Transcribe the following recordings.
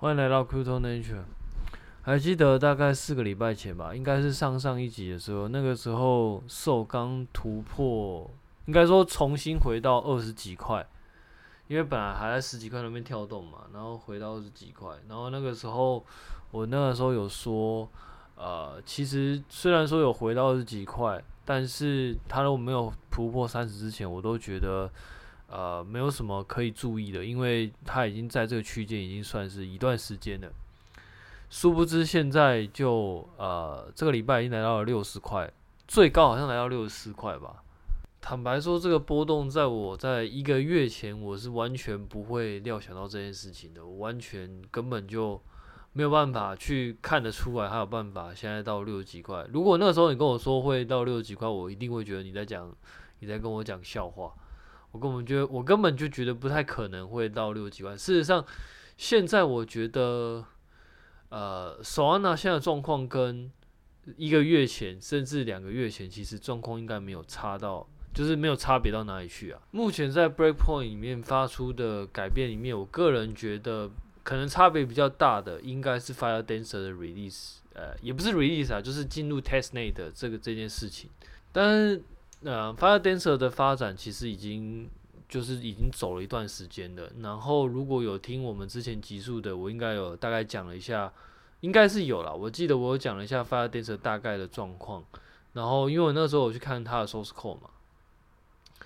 欢迎来到 Crypto Nature。还记得大概四个礼拜前吧，应该是上上一集的时候，那个时候 SOL 刚突破，应该说重新回到二十几块，因为本来还在十几块那边跳动嘛，然后回到二十几块，然后那个时候我那个时候有说，呃，其实虽然说有回到二十几块，但是它如果没有突破三十之前，我都觉得。呃，没有什么可以注意的，因为它已经在这个区间已经算是一段时间了。殊不知现在就呃，这个礼拜已经来到了六十块，最高好像来到六十四块吧。坦白说，这个波动在我在一个月前我是完全不会料想到这件事情的，我完全根本就没有办法去看得出来，还有办法现在到六十几块。如果那个时候你跟我说会到六十几块，我一定会觉得你在讲，你在跟我讲笑话。我根本觉得我根本就觉得不太可能会到六几万。事实上，现在我觉得，呃，Solana 现在状况跟一个月前甚至两个月前，其实状况应该没有差到，就是没有差别到哪里去啊。目前在 Breakpoint 里面发出的改变里面，我个人觉得可能差别比较大的，应该是 Firedancer 的 release，呃，也不是 release 啊，就是进入 Testnet 的这个这件事情，但。呃，Firedancer 的发展其实已经就是已经走了一段时间了。然后如果有听我们之前集数的，我应该有大概讲了一下，应该是有啦。我记得我有讲了一下 Firedancer 大概的状况。然后因为我那时候我去看他的 source code 嘛，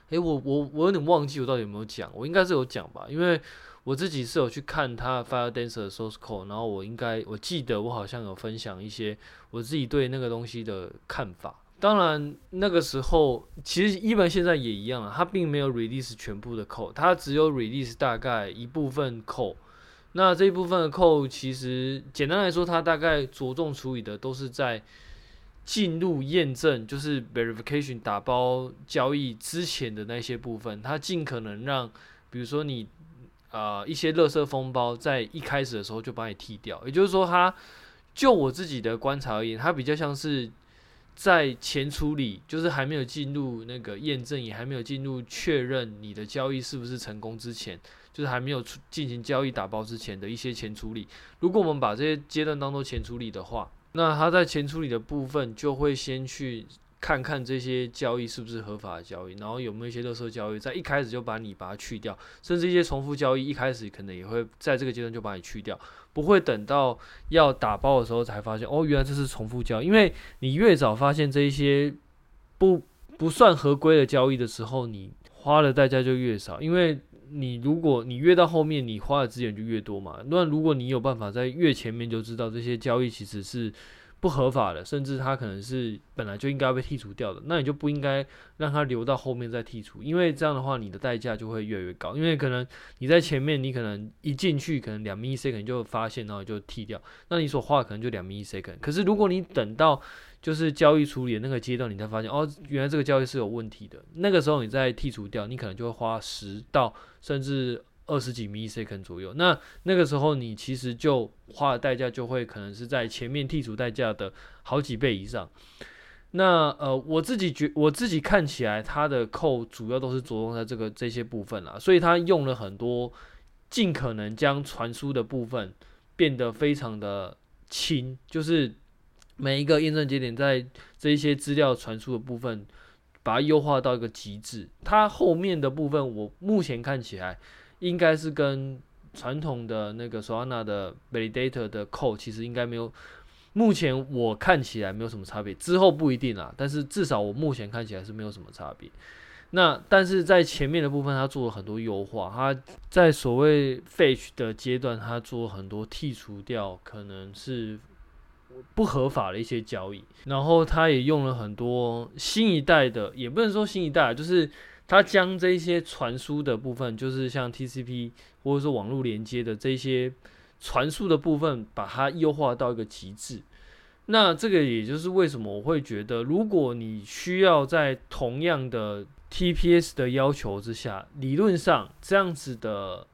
诶，我我我有点忘记我到底有没有讲，我应该是有讲吧，因为我自己是有去看他 Firedancer 的 source code，然后我应该我记得我好像有分享一些我自己对那个东西的看法。当然，那个时候其实一般现在也一样啊，它并没有 release 全部的 code，它只有 release 大概一部分 code。那这一部分的 code 其实简单来说，它大概着重处理的都是在进入验证，就是 verification 打包交易之前的那些部分，它尽可能让，比如说你啊、呃、一些垃圾封包在一开始的时候就把你踢掉。也就是说，它就我自己的观察而言，它比较像是。在前处理，就是还没有进入那个验证，也还没有进入确认你的交易是不是成功之前，就是还没有出进行交易打包之前的一些前处理。如果我们把这些阶段当做前处理的话，那它在前处理的部分就会先去。看看这些交易是不是合法的交易，然后有没有一些垃圾交易，在一开始就把你把它去掉，甚至一些重复交易，一开始可能也会在这个阶段就把你去掉，不会等到要打包的时候才发现，哦，原来这是重复交易。因为你越早发现这一些不不算合规的交易的时候，你花的代价就越少，因为你如果你越到后面，你花的资源就越多嘛。那如果你有办法在越前面就知道这些交易其实是。不合法的，甚至它可能是本来就应该被剔除掉的，那你就不应该让它留到后面再剔除，因为这样的话你的代价就会越来越高。因为可能你在前面，你可能一进去可能两 millisecond 就发现，然后就剔掉，那你所花可能就两 millisecond。可是如果你等到就是交易处理的那个阶段，你才发现哦，原来这个交易是有问题的，那个时候你再剔除掉，你可能就会花十到甚至。二十几 millisecond 左右，那那个时候你其实就花的代价就会可能是在前面剔除代价的好几倍以上。那呃，我自己觉我自己看起来，它的扣主要都是着重在这个这些部分啦，所以它用了很多尽可能将传输的部分变得非常的轻，就是每一个验证节点在这一些资料传输的部分，把它优化到一个极致。它后面的部分，我目前看起来。应该是跟传统的那个 Solana 的 Validator 的 code 其实应该没有，目前我看起来没有什么差别，之后不一定啦。但是至少我目前看起来是没有什么差别。那但是在前面的部分，它做了很多优化。它在所谓 Fetch 的阶段，它做了很多剔除掉可能是不合法的一些交易，然后它也用了很多新一代的，也不能说新一代，就是。它将这些传输的部分，就是像 TCP 或者说网络连接的这些传输的部分，把它优化到一个极致。那这个也就是为什么我会觉得，如果你需要在同样的 TPS 的要求之下，理论上这样子的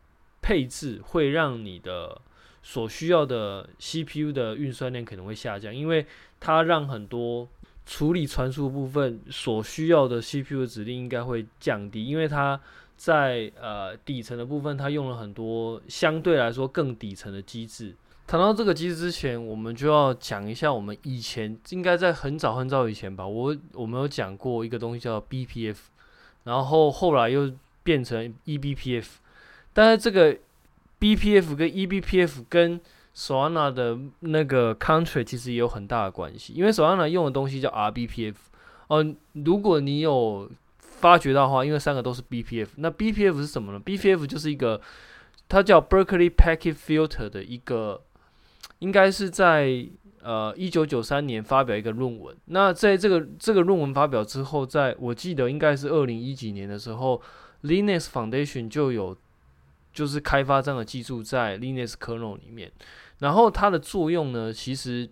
配置会让你的所需要的 CPU 的运算量可能会下降，因为它让很多。处理传输部分所需要的 CPU 的指令应该会降低，因为它在呃底层的部分，它用了很多相对来说更底层的机制。谈到这个机制之前，我们就要讲一下我们以前应该在很早很早以前吧，我我们有讲过一个东西叫 BPF，然后后来又变成 eBPF，但是这个 BPF 跟 eBPF 跟 Solana 的那个 country 其实也有很大的关系，因为 Solana 用的东西叫 RBPF，哦、如果你有发觉到的话，因为三个都是 BPF，那 BPF 是什么呢？BPF 就是一个，它叫 Berkeley Packet Filter 的一个，应该是在呃一九九三年发表一个论文。那在这个这个论文发表之后，在我记得应该是二零一几年的时候，Linux Foundation 就有就是开发这样的技术在 Linux kernel 里面。然后它的作用呢，其实。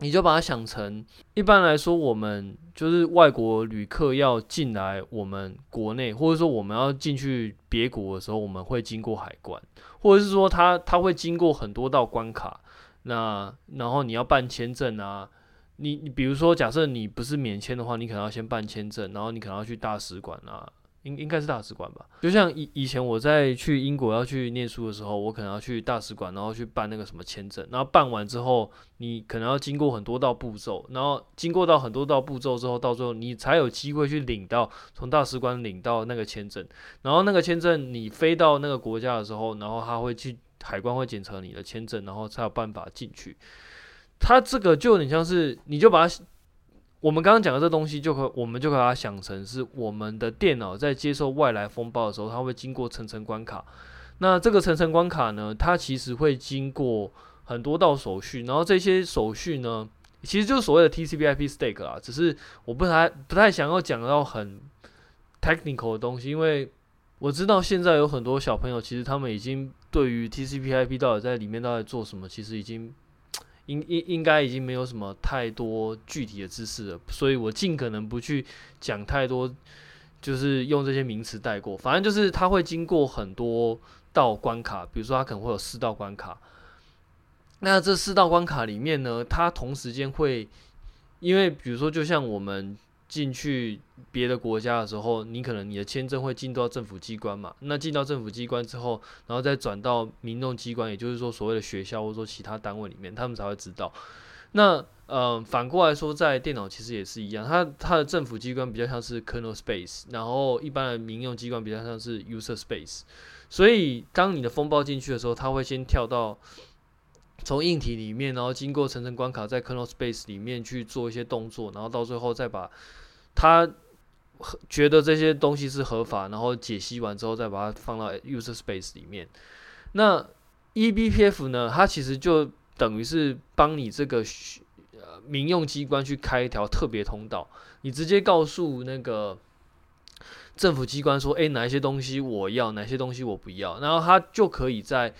你就把它想成，一般来说，我们就是外国旅客要进来我们国内，或者说我们要进去别国的时候，我们会经过海关，或者是说他他会经过很多道关卡，那然后你要办签证啊，你你比如说假设你不是免签的话，你可能要先办签证，然后你可能要去大使馆啊。应应该是大使馆吧，就像以以前我在去英国要去念书的时候，我可能要去大使馆，然后去办那个什么签证，然后办完之后，你可能要经过很多道步骤，然后经过到很多道步骤之后，到最后你才有机会去领到从大使馆领到那个签证，然后那个签证你飞到那个国家的时候，然后他会去海关会检查你的签证，然后才有办法进去。他这个就有点像是，你就把它。我们刚刚讲的这东西，就可我们就把它想成是我们的电脑在接受外来风暴的时候，它会经过层层关卡。那这个层层关卡呢，它其实会经过很多道手续，然后这些手续呢，其实就所谓的 TCP/IP Stack 啊。只是我不太不太想要讲到很 technical 的东西，因为我知道现在有很多小朋友，其实他们已经对于 TCP/IP 到底在里面到底做什么，其实已经。应应应该已经没有什么太多具体的知识了，所以我尽可能不去讲太多，就是用这些名词带过。反正就是它会经过很多道关卡，比如说它可能会有四道关卡。那这四道关卡里面呢，它同时间会，因为比如说就像我们。进去别的国家的时候，你可能你的签证会进到政府机关嘛？那进到政府机关之后，然后再转到民用机关，也就是说所谓的学校或者说其他单位里面，他们才会知道。那呃，反过来说，在电脑其实也是一样，它它的政府机关比较像是 kernel space，然后一般的民用机关比较像是 user space。所以当你的风暴进去的时候，它会先跳到从硬体里面，然后经过层层关卡，在 kernel space 里面去做一些动作，然后到最后再把。他觉得这些东西是合法，然后解析完之后再把它放到 user space 里面。那 eBPF 呢？它其实就等于是帮你这个呃民用机关去开一条特别通道，你直接告诉那个政府机关说：“诶，哪一些东西我要，哪些东西我不要。”然后它就可以在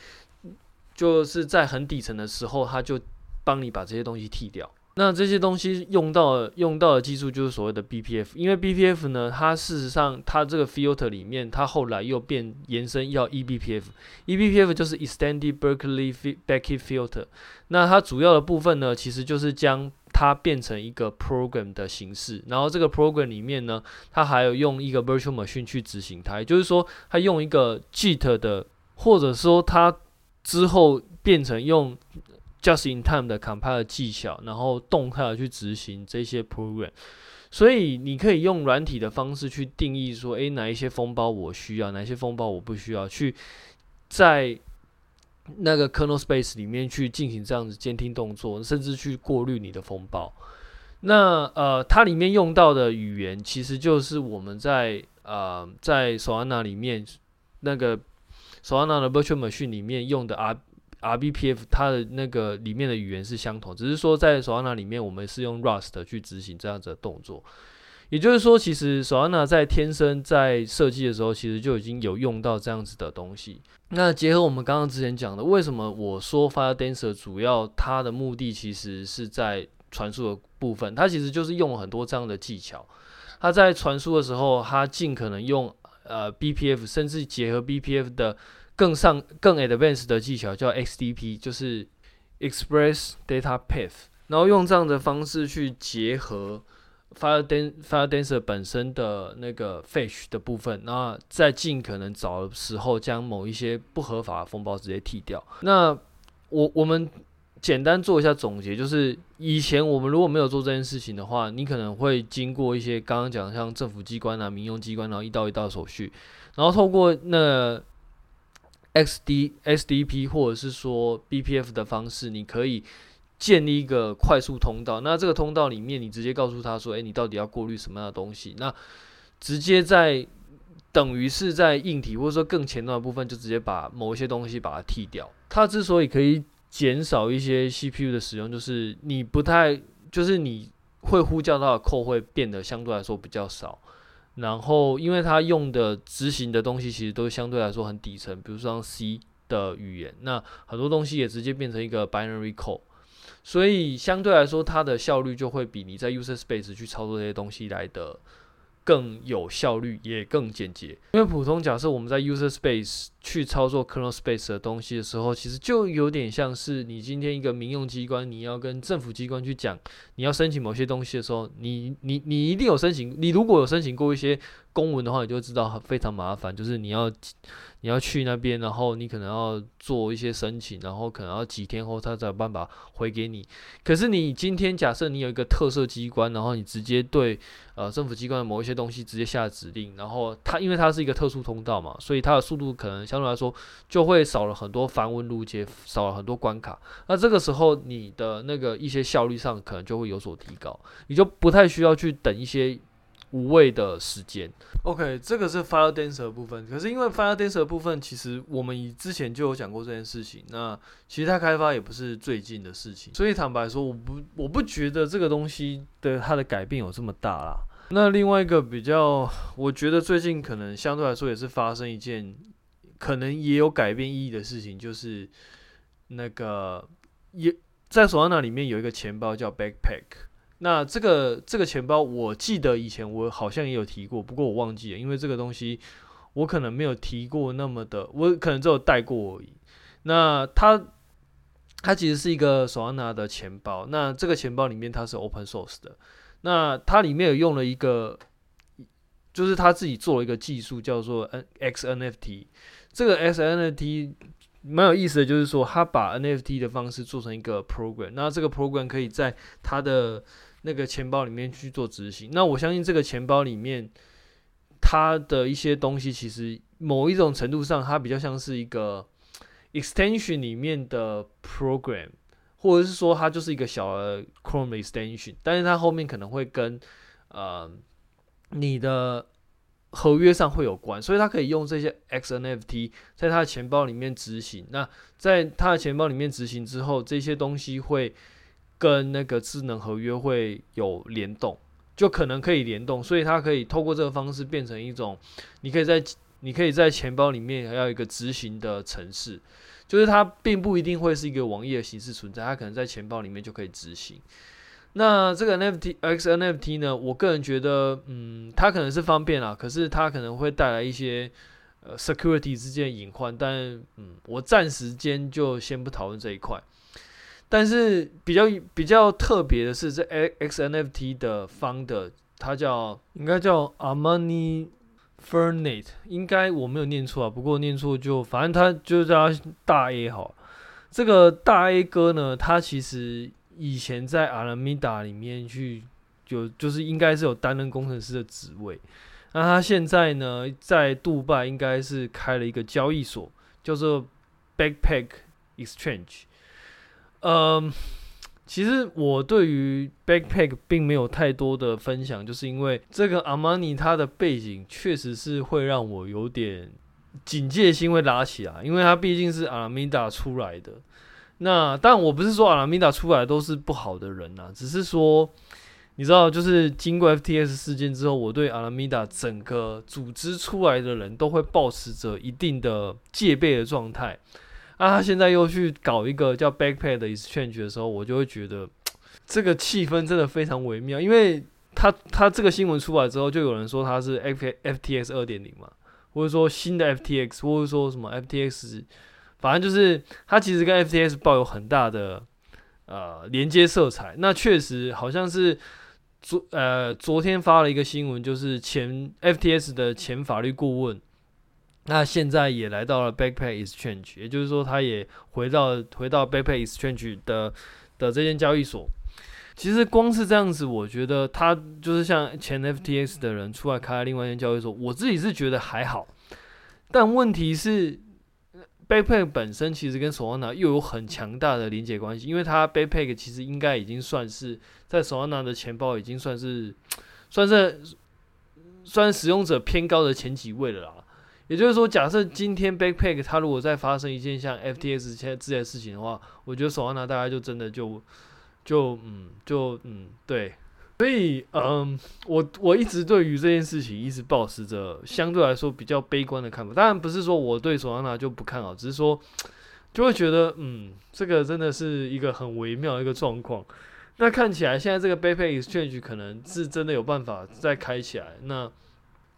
就是在很底层的时候，它就帮你把这些东西剃掉。那这些东西用到用到的技术就是所谓的 BPF，因为 BPF 呢，它事实上它这个 filter 里面，它后来又变延伸要 eBPF，eBPF 就是 Extended Berkeley Packet Filter。那它主要的部分呢，其实就是将它变成一个 program 的形式，然后这个 program 里面呢，它还有用一个 virtual machine 去执行它，也就是说，它用一个 JIT 的，或者说它之后变成用。Just in time 的 compile 技巧，然后动态的去执行这些 program，所以你可以用软体的方式去定义说，诶，哪一些封包我需要，哪些封包我不需要，去在那个 kernel space 里面去进行这样子监听动作，甚至去过滤你的封包。那呃，它里面用到的语言，其实就是我们在呃在 Solana 里面那个 Solana 的 virtual machine 里面用的 R。RBPF 它的那个里面的语言是相同，只是说在 Solana 里面我们是用 Rust 去执行这样子的动作。也就是说，其实 Solana 在天生在设计的时候，其实就已经有用到这样子的东西。那结合我们刚刚之前讲的，为什么我说 Firedancer 主要它的目的其实是在传输的部分，它其实就是用了很多这样的技巧。它在传输的时候，它尽可能用呃 BPF，甚至结合 BPF 的。更上更 advanced 的技巧叫 XDP，就是 Express Data Path，然后用这样的方式去结合 Fire Dan Fire Dancer 本身的那个 fetch 的部分，那在尽可能早的时候将某一些不合法的风暴直接剃掉。那我我们简单做一下总结，就是以前我们如果没有做这件事情的话，你可能会经过一些刚刚讲像政府机关啊、民用机关，然后一道一道手续，然后透过那 XD SDP 或者是说 BPF 的方式，你可以。建立一个快速通道，那这个通道里面，你直接告诉他说：“诶，你到底要过滤什么样的东西？”那直接在等于是在硬体或者说更前端的部分，就直接把某一些东西把它剔掉。它之所以可以减少一些 CPU 的使用，就是你不太，就是你会呼叫到的 code 会变得相对来说比较少。然后，因为它用的执行的东西其实都相对来说很底层，比如说像 C 的语言，那很多东西也直接变成一个 binary code。所以相对来说，它的效率就会比你在 user space 去操作这些东西来的更有效率，也更简洁。因为普通假设我们在 user space 去操作 kernel space 的东西的时候，其实就有点像是你今天一个民用机关，你要跟政府机关去讲，你要申请某些东西的时候，你你你一定有申请，你如果有申请过一些公文的话，你就知道非常麻烦，就是你要。你要去那边，然后你可能要做一些申请，然后可能要几天后他才有办法回给你。可是你今天假设你有一个特设机关，然后你直接对呃政府机关的某一些东西直接下指令，然后它因为它是一个特殊通道嘛，所以它的速度可能相对来说就会少了很多繁文缛节，少了很多关卡。那这个时候你的那个一些效率上可能就会有所提高，你就不太需要去等一些。无谓的时间。OK，这个是 Fire Dancer 的部分。可是因为 Fire Dancer 的部分，其实我们以之前就有讲过这件事情。那其实它开发也不是最近的事情，所以坦白说，我不我不觉得这个东西的它的改变有这么大啦。那另外一个比较，我觉得最近可能相对来说也是发生一件可能也有改变意义的事情，就是那个也在索安娜里面有一个钱包叫 Backpack。那这个这个钱包，我记得以前我好像也有提过，不过我忘记了，因为这个东西我可能没有提过那么的，我可能只有带过而已。那它它其实是一个索纳的钱包，那这个钱包里面它是 Open Source 的，那它里面有用了一个，就是他自己做了一个技术叫做 N XNFT，这个 S N F T。蛮有意思的就是说，他把 NFT 的方式做成一个 program，那这个 program 可以在他的那个钱包里面去做执行。那我相信这个钱包里面，它的一些东西其实某一种程度上，它比较像是一个 extension 里面的 program，或者是说它就是一个小的 Chrome extension，但是它后面可能会跟呃你的。合约上会有关，所以他可以用这些 XNFT 在他的钱包里面执行。那在他的钱包里面执行之后，这些东西会跟那个智能合约会有联动，就可能可以联动。所以他可以透过这个方式变成一种，你可以在你可以在钱包里面还要一个执行的程式，就是它并不一定会是一个网页的形式存在，它可能在钱包里面就可以执行。那这个 NFT X NFT 呢？我个人觉得，嗯，它可能是方便啦，可是它可能会带来一些呃 security 之间的隐患。但嗯，我暂时间就先不讨论这一块。但是比较比较特别的是，这 X NFT 的 founder，他叫应该叫 Amani Fernate，应该我没有念错啊，不过念错就反正他就叫他大 A 好。这个大 A 哥呢，他其实。以前在阿拉米达里面去，就就是应该是有担任工程师的职位。那他现在呢，在杜拜应该是开了一个交易所，叫做 Backpack Exchange。嗯，其实我对于 Backpack 并没有太多的分享，就是因为这个阿玛尼他的背景确实是会让我有点警戒心会拉起来，因为他毕竟是阿拉米达出来的。那但我不是说阿拉米达出来都是不好的人呐、只是说你知道，就是经过 FTX 事件之后，我对阿拉米达整个组织出来的人都会保持着一定的戒备的状态。啊，他现在又去搞一个叫 Backpack 的 Exchange 的时候，我就会觉得 这个气氛真的非常微妙，因为他他这个新闻出来之后，就有人说他是 FTX 二点零嘛，或者说新的 FTX，或者说什么 FTX。反正就是它其实跟 FTX 抱有很大的呃连接色彩。那确实好像是昨呃昨天发了一个新闻，就是前 FTX 的前法律顾问，那现在也来到了 Backpack Exchange，也就是说他也回到回到 Backpack Exchange 的的这间交易所。其实光是这样子，我觉得他就是像前 FTX 的人出来开另外一间交易所，我自己是觉得还好。但问题是，Backpack 本身其实跟 Solana 又有很强大的连接关系，因为它 Backpack 其实应该已经算是在 Solana 的钱包已经算是 算是算使用者偏高的前几位了啦。也就是说，假设今天 Backpack 它如果再发生一件像 FTX 现在之类的事情的话，我觉得 Solana 大概就真的就。就嗯，就嗯，对，所以嗯，我我一直对于这件事情一直保持着相对来说比较悲观的看法。当然不是说我对索拉纳就不看好，只是说就会觉得嗯，这个真的是一个很微妙的一个状况。那看起来现在这个 Backpack Exchange 可能是真的有办法再开起来。那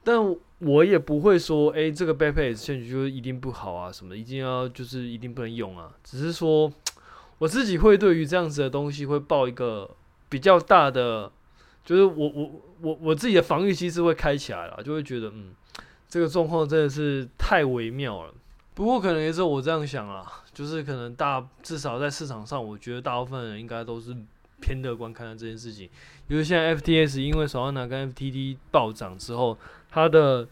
但我也不会说，哎，这个 Backpack Exchange 就一定不好啊，什么一定要就是一定不能用啊，只是说。我自己会对于这样子的东西会抱一个比较大的，就是我我我我自己的防御机制会开起来了，就会觉得嗯，这个状况真的是太微妙了。不过可能也是我这样想啊，就是可能大至少在市场上，我觉得大部分人应该都是偏乐观看待这件事情。因为现在 FTS 因为 Solana 跟 FTT 暴涨之后，它的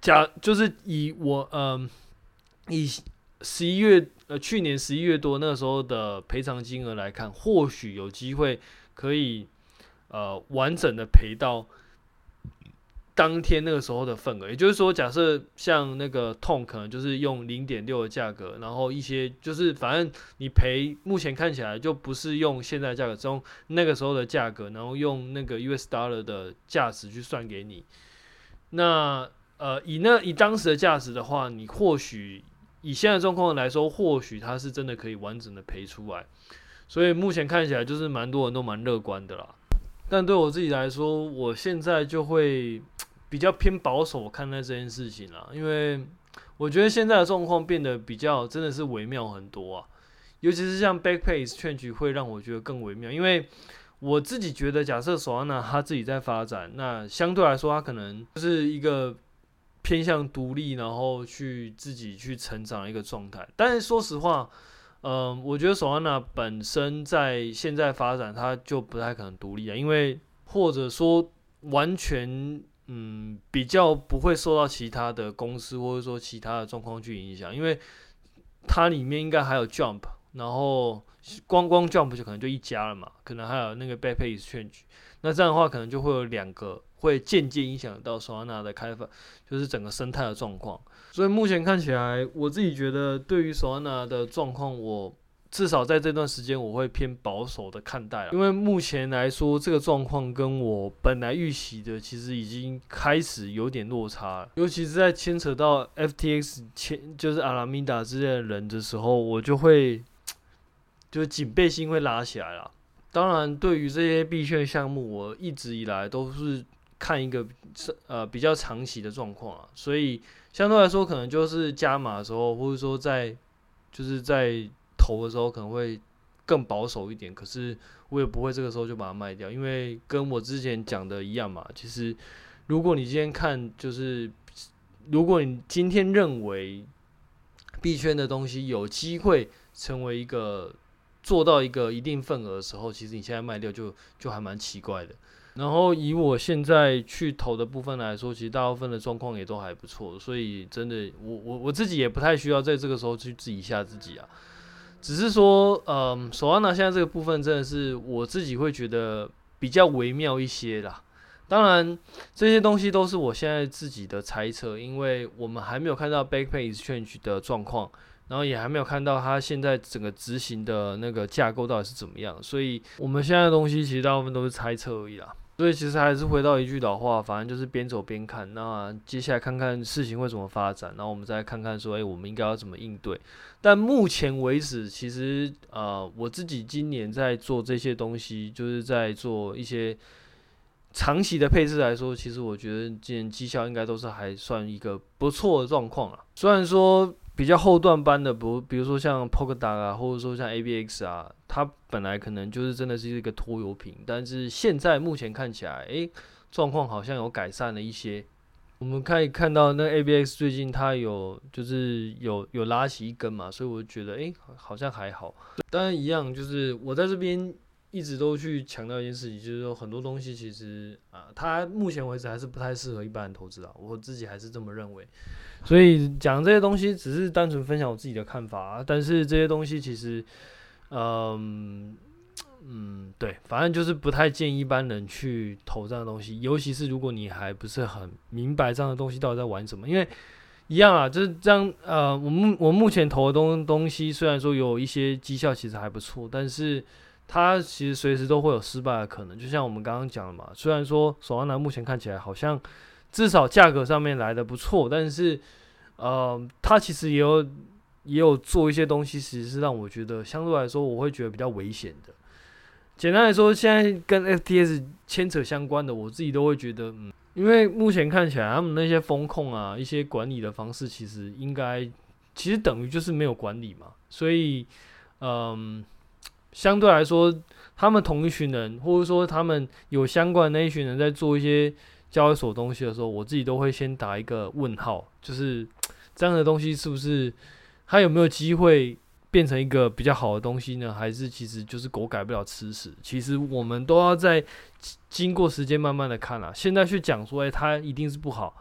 假就是以我嗯以十一月。呃，去年十一月多那个时候的赔偿金额来看，或许有机会可以呃完整的赔到当天那个时候的份额。也就是说，假设像那个痛可能就是用零点六的价格，然后一些就是反正你赔，目前看起来就不是用现在价格，是用那个时候的价格，然后用那个 US dollar 的价值去算给你。那呃，以那以当时的价值的话，你或许。以现在状况来说，或许它是真的可以完整的赔出来，所以目前看起来就是蛮多人都蛮乐观的啦。但对我自己来说，我现在就会比较偏保守看待这件事情了，因为我觉得现在的状况变得比较真的是微妙很多啊，尤其是像 Backpack Exchange 会让我觉得更微妙，因为我自己觉得，假设索安娜她自己在发展，那相对来说，他可能就是一个。偏向独立，然后去自己去成长一个状态。但是说实话，嗯、我觉得 Solana 本身在现在发展，它就不太可能独立啊，因为或者说完全，嗯，比较不会受到其他的公司或者说其他的状况去影响，因为它里面应该还有 Jump，然后光光 Jump 就可能就一家了嘛，可能还有那个 Backpack Exchange，那这样的话可能就会有两个。会间接影响到 Solana 的开发，就是整个生态的状况。所以目前看起来，我自己觉得对于 Solana 的状况，我至少在这段时间我会偏保守的看待。因为目前来说，这个状况跟我本来预期的其实已经开始有点落差了。尤其是在牵扯到 FTX 牵就是阿拉米达之类的人的时候，我就会就警备心会拉起来了。当然，对于这些币圈项目，我一直以来都是。看一个是呃比较长期的状况啊，所以相对来说可能就是加码的时候，或者说在就是在投的时候可能会更保守一点。可是我也不会这个时候就把它卖掉，因为跟我之前讲的一样嘛。其实如果你今天看，就是如果你今天认为币圈的东西有机会成为一个做到一个一定份额的时候，其实你现在卖掉就就还蛮奇怪的。然后以我现在去投的部分来说，其实大部分的状况也都还不错，所以真的我我我自己也不太需要在这个时候去自己吓自己啊。只是说，嗯，Solana 现在这个部分真的是我自己会觉得比较微妙一些啦。当然这些东西都是我现在自己的猜测，因为我们还没有看到 Backpay Exchange 的状况，然后也还没有看到它现在整个执行的那个架构到底是怎么样，所以我们现在的东西其实大部分都是猜测而已啦。所以其实还是回到一句老话，反正就是边走边看。那接下来看看事情会怎么发展，然后我们再看看说，诶，我们应该要怎么应对。但目前为止，其实呃，我自己今年在做这些东西，就是在做一些长期的配置来说，其实我觉得今年绩效应该都是还算一个不错的状况啊。虽然说比较后段班的，不比如说像 p o k a d o t 啊，或者说像 ABX 啊，它本来可能就是真的是一个拖油瓶，但是现在目前看起来，诶，状况好像有改善了一些。我们可以看到那 ABX 最近它有就是有有拉起一根嘛，所以我觉得诶，好像还好。当然一样，就是我在这边一直都去强调一件事情，就是说很多东西其实啊，它目前为止还是不太适合一般人投资啊，我自己还是这么认为。所以讲这些东西只是单纯分享我自己的看法啊，但是这些东西其实，嗯嗯，对，反正就是不太建议一般人去投这样的东西，尤其是如果你还不是很明白这样的东西到底在玩什么，因为一样啊，就是这样。呃，我目我目前投的东东西虽然说有一些绩效其实还不错，但是它其实随时都会有失败的可能。就像我们刚刚讲的嘛，虽然说索安娜目前看起来好像。至少价格上面来的不错，但是，呃，它其实也有也有做一些东西，其实是让我觉得相对来说我会觉得比较危险的。简单来说，现在跟 FTS 牵扯相关的，我自己都会觉得，嗯，因为目前看起来他们那些风控啊，一些管理的方式，其实应该其实等于就是没有管理嘛，所以，嗯，相对来说，他们同一群人，或者说他们有相关的那一群人在做一些。交易所东西的时候，我自己都会先打一个问号，就是这样的东西是不是它有没有机会变成一个比较好的东西呢？还是其实就是狗改不了吃屎？其实我们都要在经过时间慢慢的看啦。现在去讲说，诶、它一定是不好，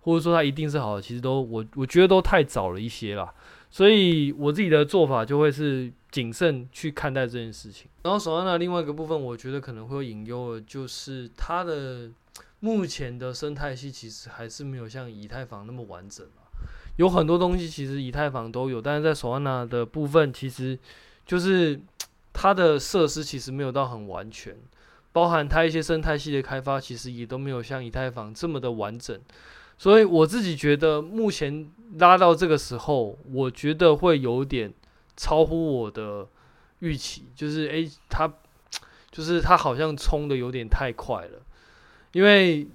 或者说它一定是好的，其实都我我觉得都太早了一些啦。所以我自己的做法就会是谨慎去看待这件事情。然后手上的另外一个部分，我觉得可能会有隐忧的，就是它的。目前的生态系其实还是没有像以太坊那么完整啊，有很多东西其实以太坊都有，但是在索安娜的部分，其实就是 它的设施其实没有到很完全，包含它一些生态系的开发，其实也都没有像以太坊这么的完整，所以我自己觉得目前拉到这个时候，我觉得会有点超乎我的预期，就是诶，它就是它好像冲的有点太快了。因为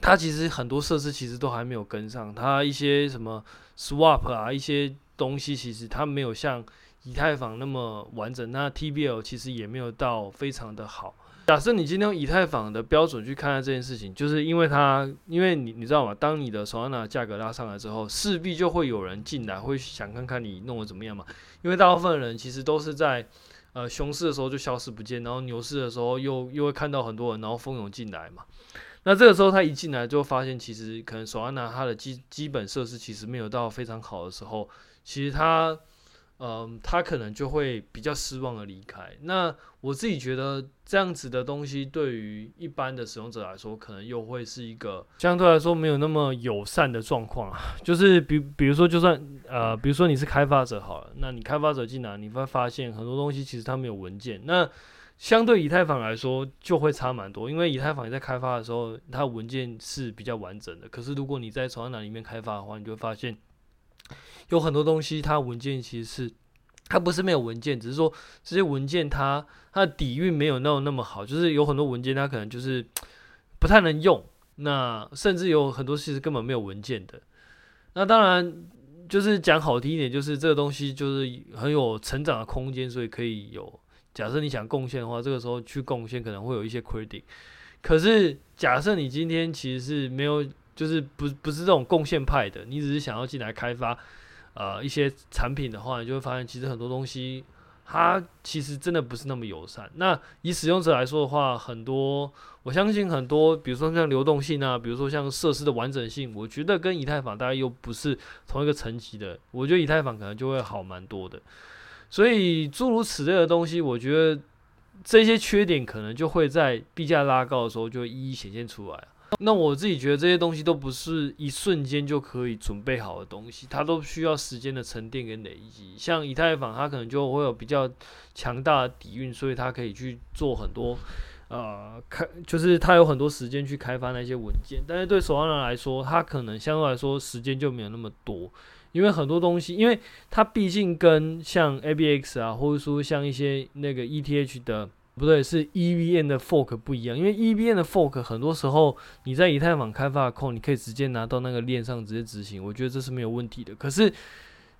它其实很多设施其实都还没有跟上，它一些什么 swap 啊，一些东西其实它没有像以太坊那么完整。那 TBL 其实也没有到非常的好。假设你今天用以太坊的标准去看待这件事情，就是因为它，因为你你知道吗？当你的 Solana 价格拉上来之后，势必就会有人进来，会想看看你弄得怎么样嘛。因为大部分人其实都是在。呃，熊市的时候就消失不见，然后牛市的时候又又会看到很多人，然后蜂拥进来嘛。那这个时候他一进来就发现，其实可能索安娜它的基基本设施其实没有到非常好的时候，其实他。嗯，他可能就会比较失望的离开。那我自己觉得这样子的东西，对于一般的使用者来说，可能又会是一个相对来说没有那么友善的状况啊。就是比比如说，就算呃，比如说你是开发者好了，那你开发者进来，你会发现很多东西其实它没有文件。那相对以太坊来说，就会差蛮多，因为以太坊在开发的时候，它文件是比较完整的。可是如果你在从哪里面开发的话，你就会发现。有很多东西，它文件其实是，它不是没有文件，只是说这些文件它它的底蕴没有那么那么好，就是有很多文件它可能就是 不太能用，那甚至有很多其实根本没有文件的。那当然就是讲好听一点，就是这个东西就是很有成长的空间，所以可以有。假设你想贡献的话，这个时候去贡献可能会有一些 credit。可是假设你今天其实是没有。就是不不是这种贡献派的，你只是想要进来开发，呃一些产品的话，你就会发现其实很多东西它其实真的不是那么友善。那以使用者来说的话，很多我相信很多，比如说像流动性啊，比如说像设施的完整性，我觉得跟以太坊大概又不是同一个层级的。我觉得以太坊可能就会好蛮多的。所以诸如此类的东西，我觉得这些缺点可能就会在币价拉高的时候就一一显现出来。那我自己觉得这些东西都不是一瞬间就可以准备好的东西，它都需要时间的沉淀跟累积。像以太坊，它可能就会有比较强大的底蕴，所以它可以去做很多，呃，开就是它有很多时间去开发那些文件。但是对手上人来说，它可能相对来说时间就没有那么多，因为很多东西，因为它毕竟跟像 ABX 啊，或者说像一些那个 ETH 的。不对，是 EVM 的 fork 不一样，因为 EVM 的 fork 很多时候你在以太坊开发的 code，你可以直接拿到那个链上直接执行，我觉得这是没有问题的。可是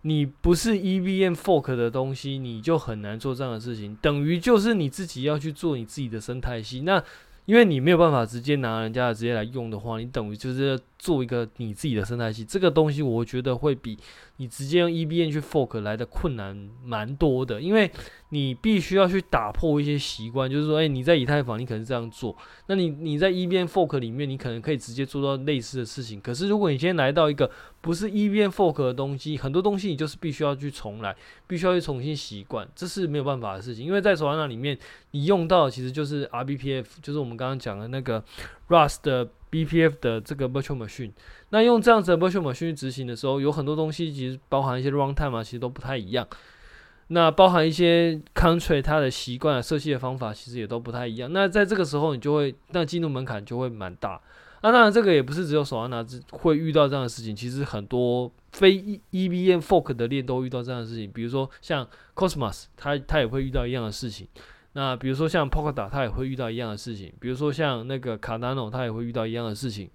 你不是 EVM fork 的东西，你就很难做这样的事情，等于就是你自己要去做你自己的生态系。那因为你没有办法直接拿人家的直接来用的话，你等于就是做一个你自己的生态系。这个东西我觉得会比你直接用 EBN 去 fork 来的困难蛮多的，因为你必须要去打破一些习惯，就是说，诶，你在以太坊你可能这样做，那你你在 EBN fork 里面你可能可以直接做到类似的事情。可是如果你今天来到一个不是 EBN fork 的东西，很多东西你就是必须要去重来，必须要去重新习惯，这是没有办法的事情。因为在 Solana 里面，你用到其实就是 RBPF，就是我们刚刚讲的那个 Rust 的 BPF 的这个 Virtual Machine。那用这样子的 Virtual Machine 去执行的时候，有很多东西其实包含一些 Runtime 啊，其实都不太一样。那包含一些 Country 它的习惯啊、设计的方法，其实也都不太一样。那在这个时候，你就会那进入门槛就会蛮大。那当然，这个也不是只有 Solana 会遇到这样的事情，其实很多非 EVN fork 的链都遇到这样的事情。比如说像 Cosmos，它它也会遇到一样的事情。那比如说像 Polkadot，它也会遇到一样的事情。比如说像那个 Cardano，它也会遇到一样的事情。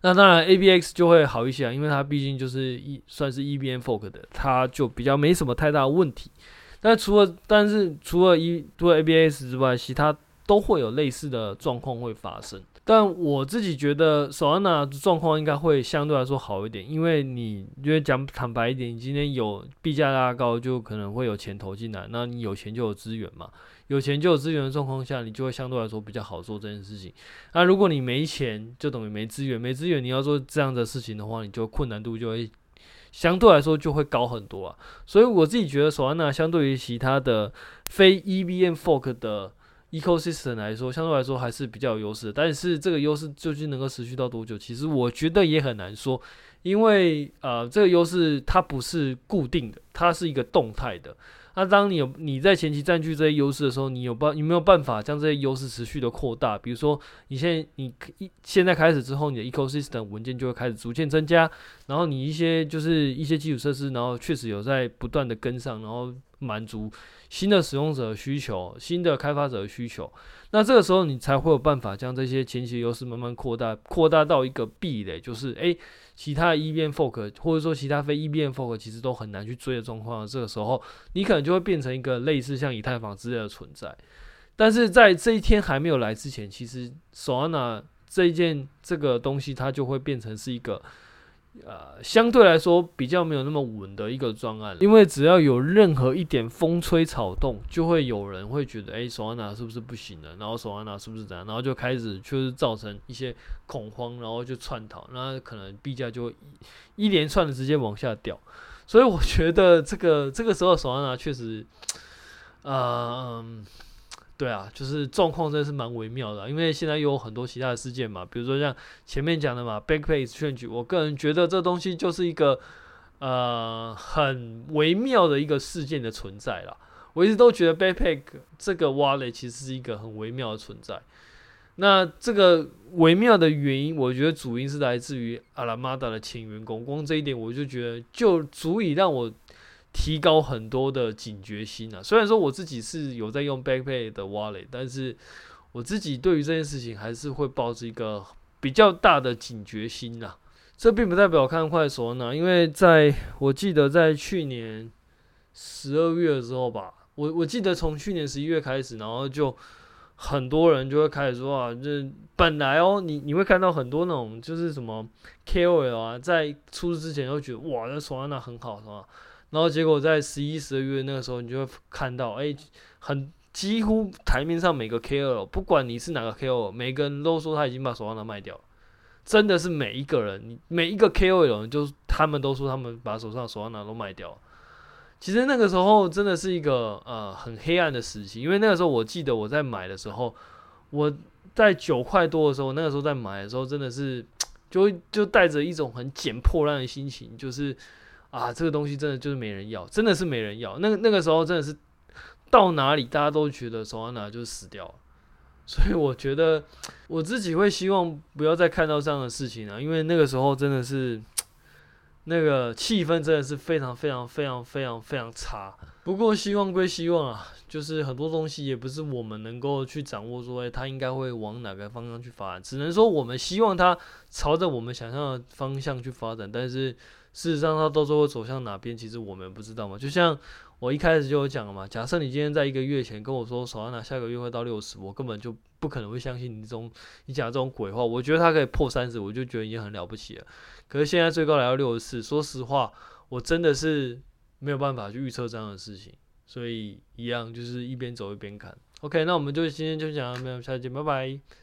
那当然 ABX 就会好一些啊，因为它毕竟就是一算是 EVM Fork 的，它就比较没什么太大问题。但除了但是除了一除了 ABX 之外，其他都会有类似的状况会发生。但我自己觉得，Solana 的状况应该会相对来说好一点，因为你因为讲坦白一点，你今天有币价拉高，就可能会有钱投进来，那你有钱就有资源嘛。有钱就有资源的状况下，你就会相对来说比较好做这件事情。那如果你没钱，就等于没资源，没资源你要做这样的事情的话，你就困难度就会相对来说就会高很多啊。所以我自己觉得，Solana 相对于其他的非 EVM Fork 的 Ecosystem 来说，相对来说还是比较有优势。但是这个优势究竟能够持续到多久，其实我觉得也很难说，因为呃，这个优势它不是固定的，它是一个动态的。那当你有你在前期占据这些优势的时候，你有办你没有办法将这些优势持续的扩大？比如说，你现在你一现在开始之后，你的 ecosystem 文件就会开始逐渐增加，然后你一些就是一些基础设施，然后确实有在不断的跟上，然后满足新的使用者的需求、新的开发者的需求。那这个时候你才会有办法将这些前期优势慢慢扩大，扩大到一个壁垒，就是诶。其他的 EVM fork 或者说其他非 EVM fork 其实都很难去追的状况，这个时候你可能就会变成一个类似像以太坊之类的存在。但是在这一天还没有来之前，其实 Solana 这件这个东西它就会变成是一个。呃，相对来说比较没有那么稳的一个专案，因为只要有任何一点风吹草动，就会有人会觉得，哎，Solana 是不是不行了？然后 Solana 是不是怎样？然后就开始就是造成一些恐慌，然后就窜逃，那可能币价就一,连串的直接往下掉。所以我觉得这个这个时候 Solana 确实，呃。对啊，就是状况真的是蛮微妙的，因为现在有很多其他的事件嘛，比如说像前面讲的嘛，Backpack Exchange，我个人觉得这东西就是一个呃很微妙的一个事件的存在啦。我一直都觉得 Backpack 这个 Wallet 其实是一个很微妙的存在。那这个微妙的原因，我觉得主因是来自于阿拉玛达的前员工，光这一点我就觉得就足以让我。提高很多的警觉心啊！虽然说我自己是有在用 Backpack 的 Wallet，但是我自己对于这件事情还是会抱着一个比较大的警觉心啦。这并不代表看坏 Solana，因为在我记得在去年十二月的时候吧，我我记得从去年十一月开始，然后就很多人就会开始说啊，这本来哦，你你会看到很多那种就是什么 KOL 啊，在出事之前都觉得哇，那 Solana 很好，是吧？然后结果在十一、十二月那个时候，你就会看到，哎，很几乎台面上每个 KOL，不管你是哪个 K O，每个人都说他已经把手上的卖掉，真的是每一个人，每一个 KOL，就他们都说他们把手上 Solana 都卖掉。其实那个时候真的是一个呃很黑暗的时期，因为那个时候我记得我在买的时候，我在九块多的时候，那个时候在买的时候，真的是就就带着一种很捡破烂的心情，就是。啊，这个东西真的就是没人要，真的是没人要。那个那个时候真的是到哪里大家都觉得 Solana 就死掉了，所以我觉得我自己会希望不要再看到这样的事情了，因为那个时候真的是那个气氛真的是非常非常非常非常非常差。不过希望归希望啊，就是很多东西也不是我们能够去掌握说，哎，它应该会往哪个方向去发展，只能说我们希望它朝着我们想象的方向去发展，但是。事实上它到时候会走向哪边，其实我们不知道嘛。就像我一开始就有讲了嘛，假设你今天在一个月前跟我说手安娜下个月会到六十，我根本就不可能会相信你这种你讲这种鬼话。我觉得它可以破三十，我就觉得已经很了不起了。可是现在最高来到六十四，说实话，我真的是没有办法去预测这样的事情，所以一样就是一边走一边看。OK，那我们就今天就讲到这边，下期见，拜拜。